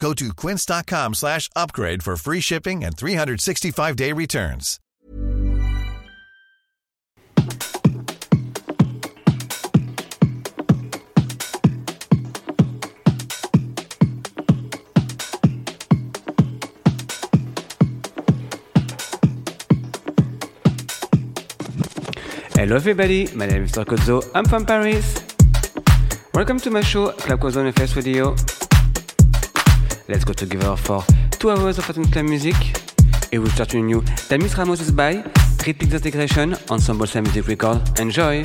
Go to quince.com slash upgrade for free shipping and 365-day returns. Hello everybody, my name is Mr Cozzo, I'm from Paris. Welcome to my show, Club Cozzo Face Radio. Let's go together for two hours of Latin Club music. Et we'll start with new Tamis Ramos' by Pigs Integration, Ensemble Sam Music Record. Enjoy!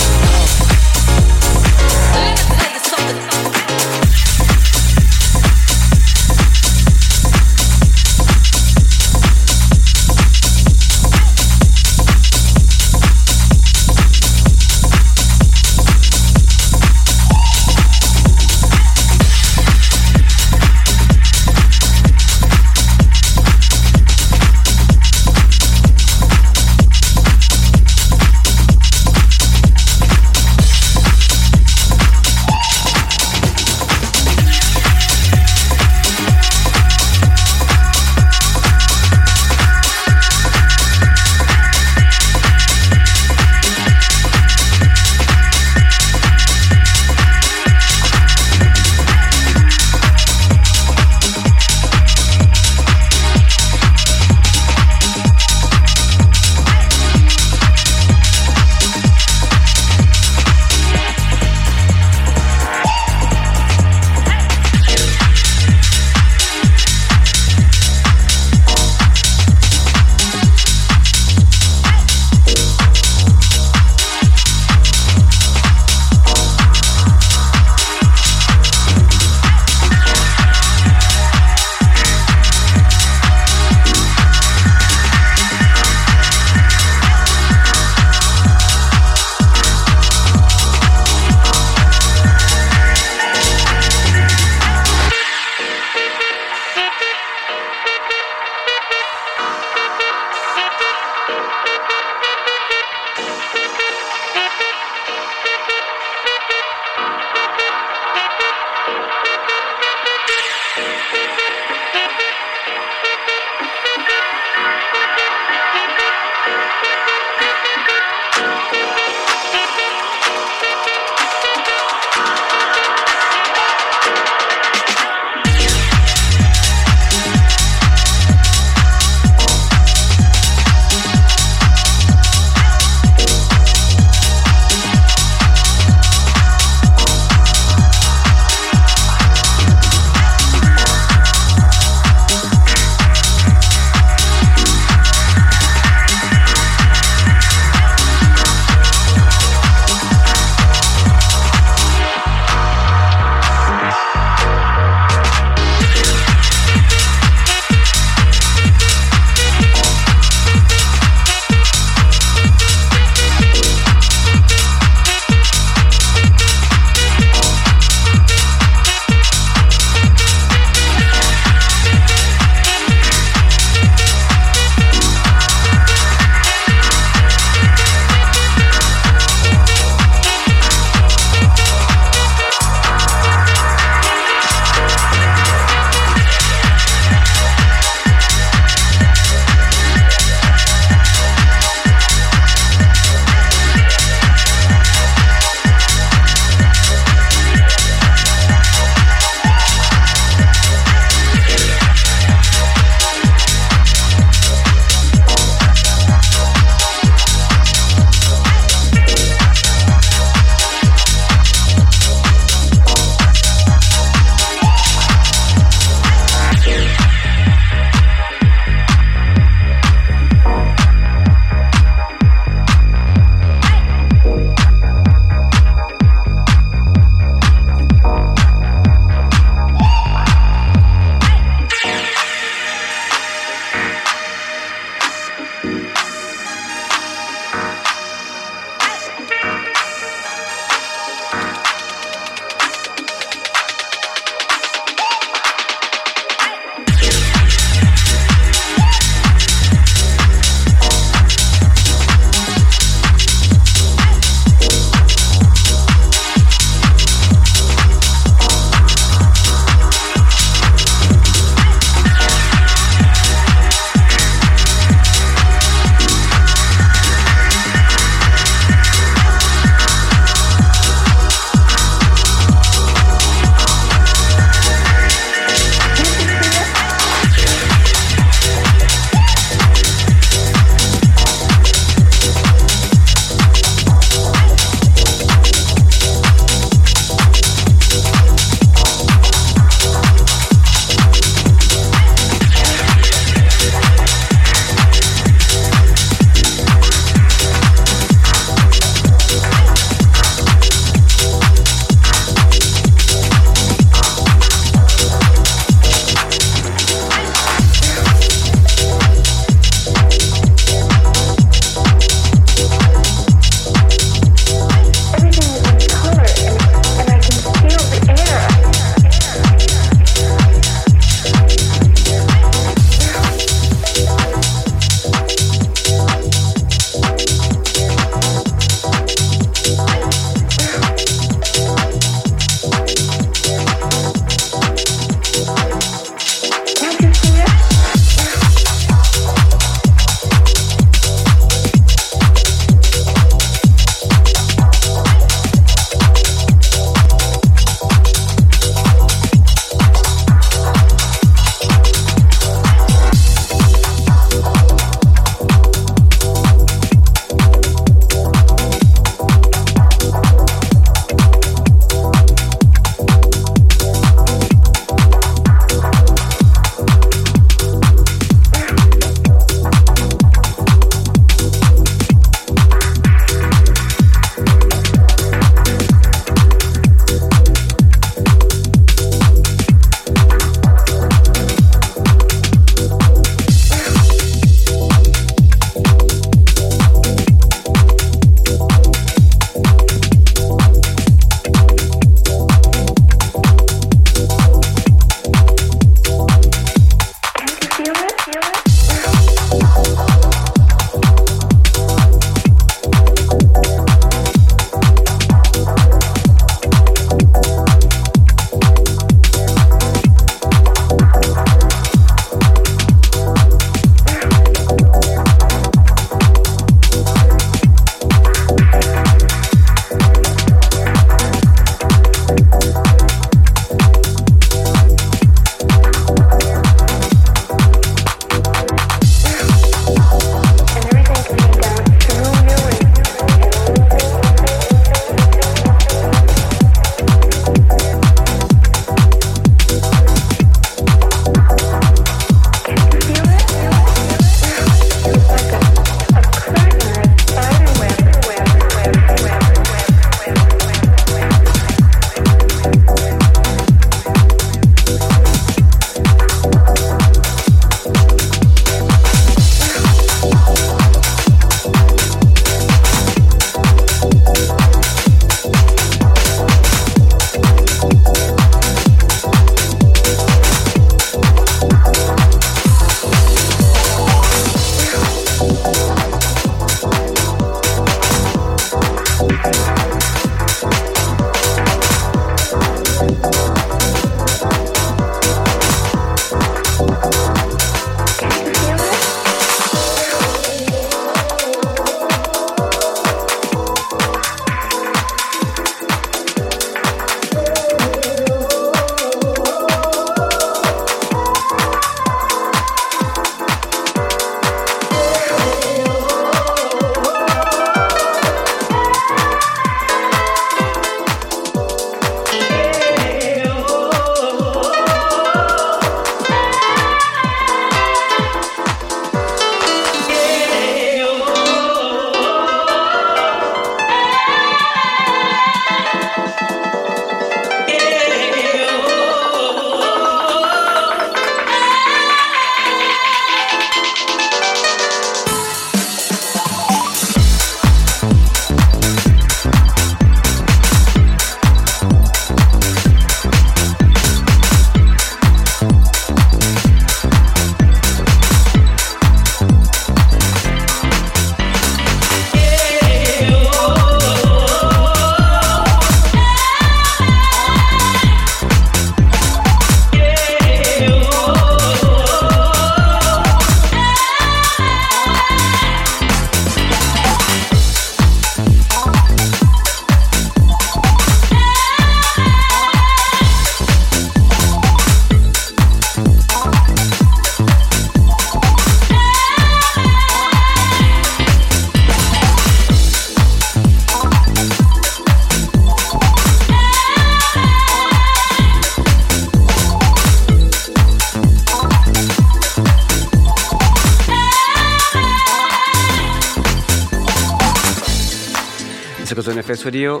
Circle Zone FS Radio.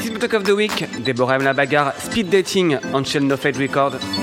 Speed Talk of the Week, Deborah M. La Bagarre, Speed Dating on Shall Not Fade Record.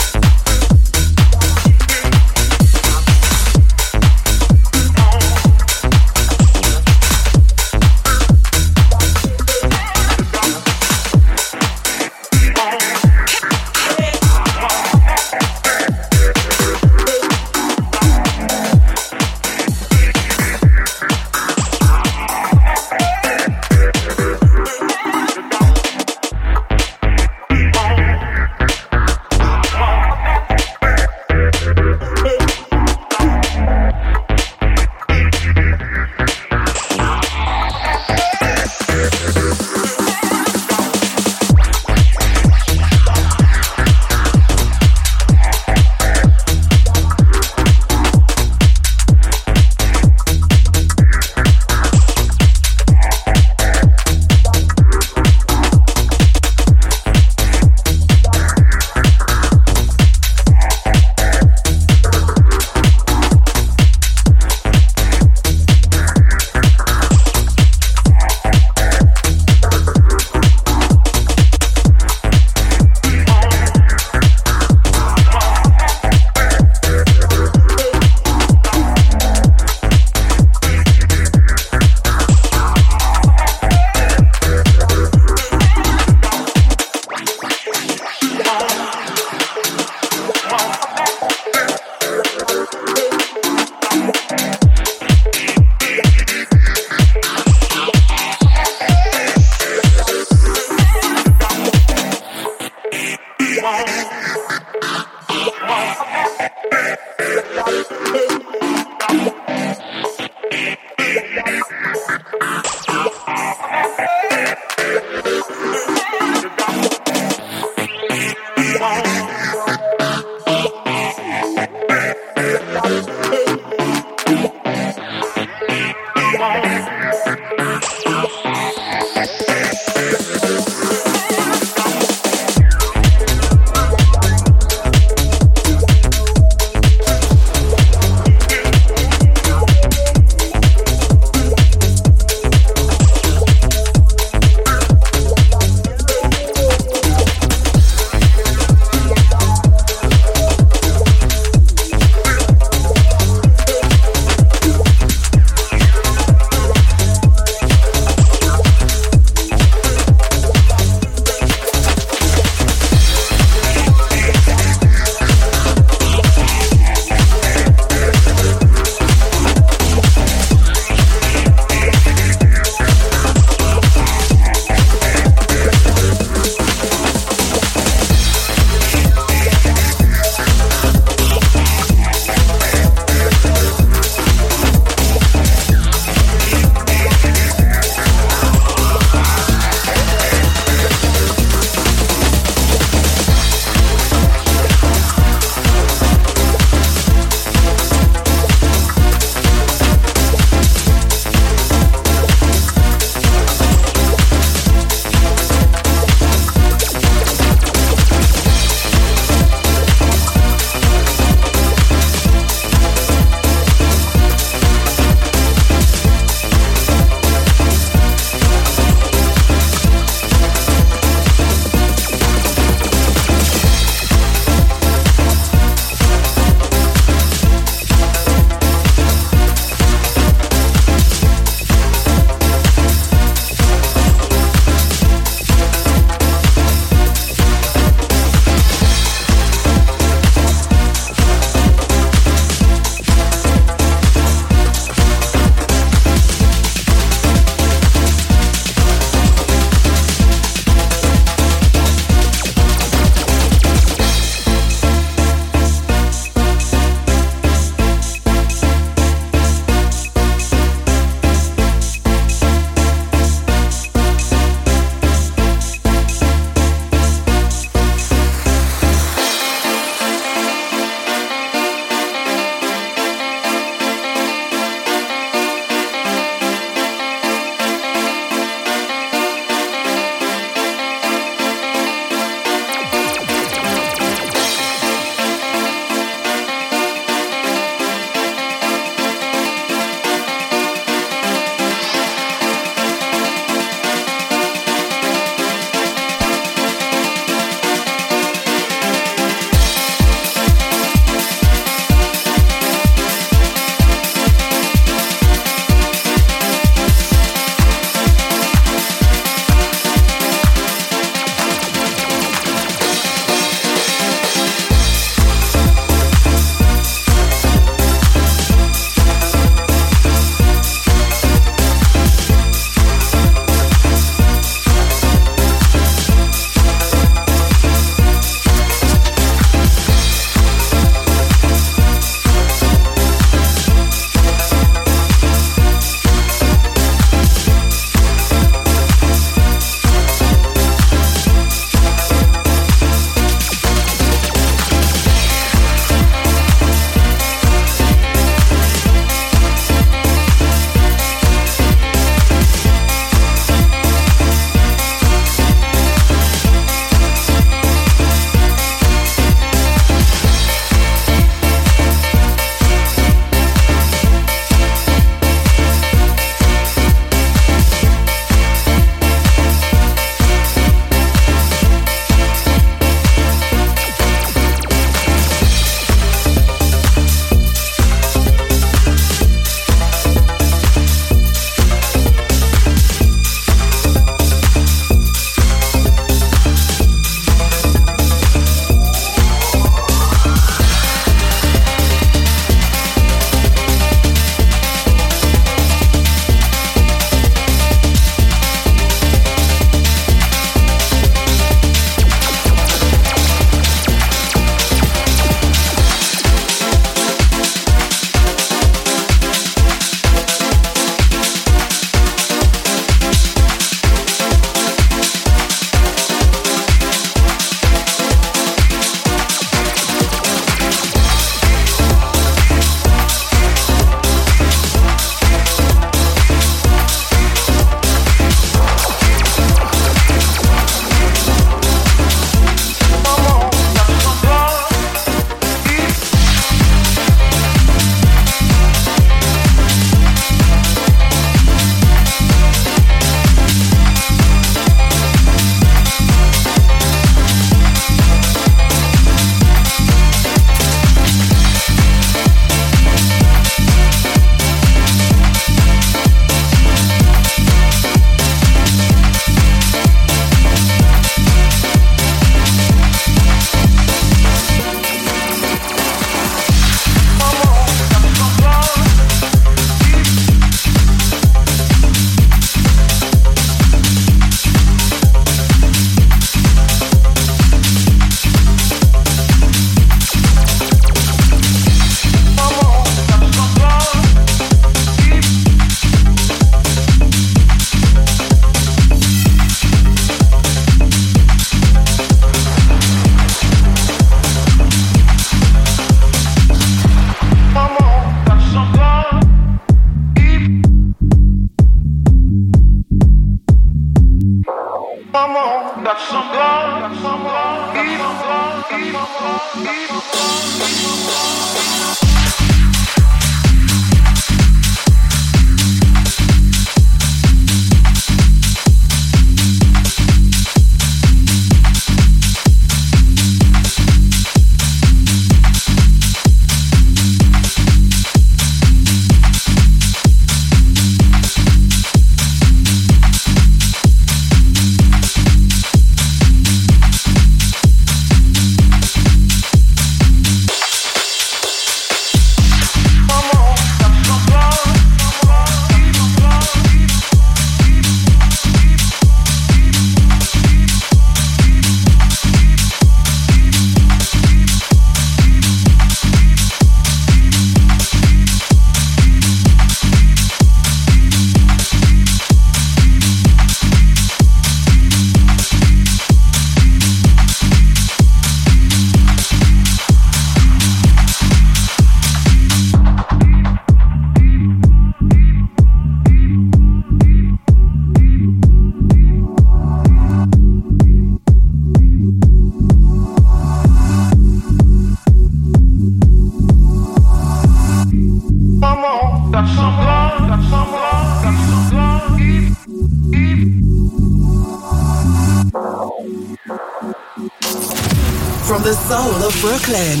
Brooklyn.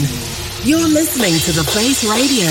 You're listening to The Face Radio.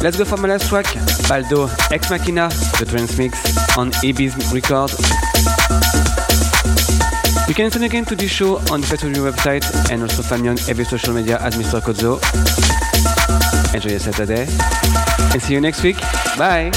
Let's go for my last track, Baldo Ex Machina, the trance mix on Ibiz Record. You can listen again to this show on the Radio website and also find me on every social media as Mr. Cozzo. Enjoy your Saturday and see you next week. Bye!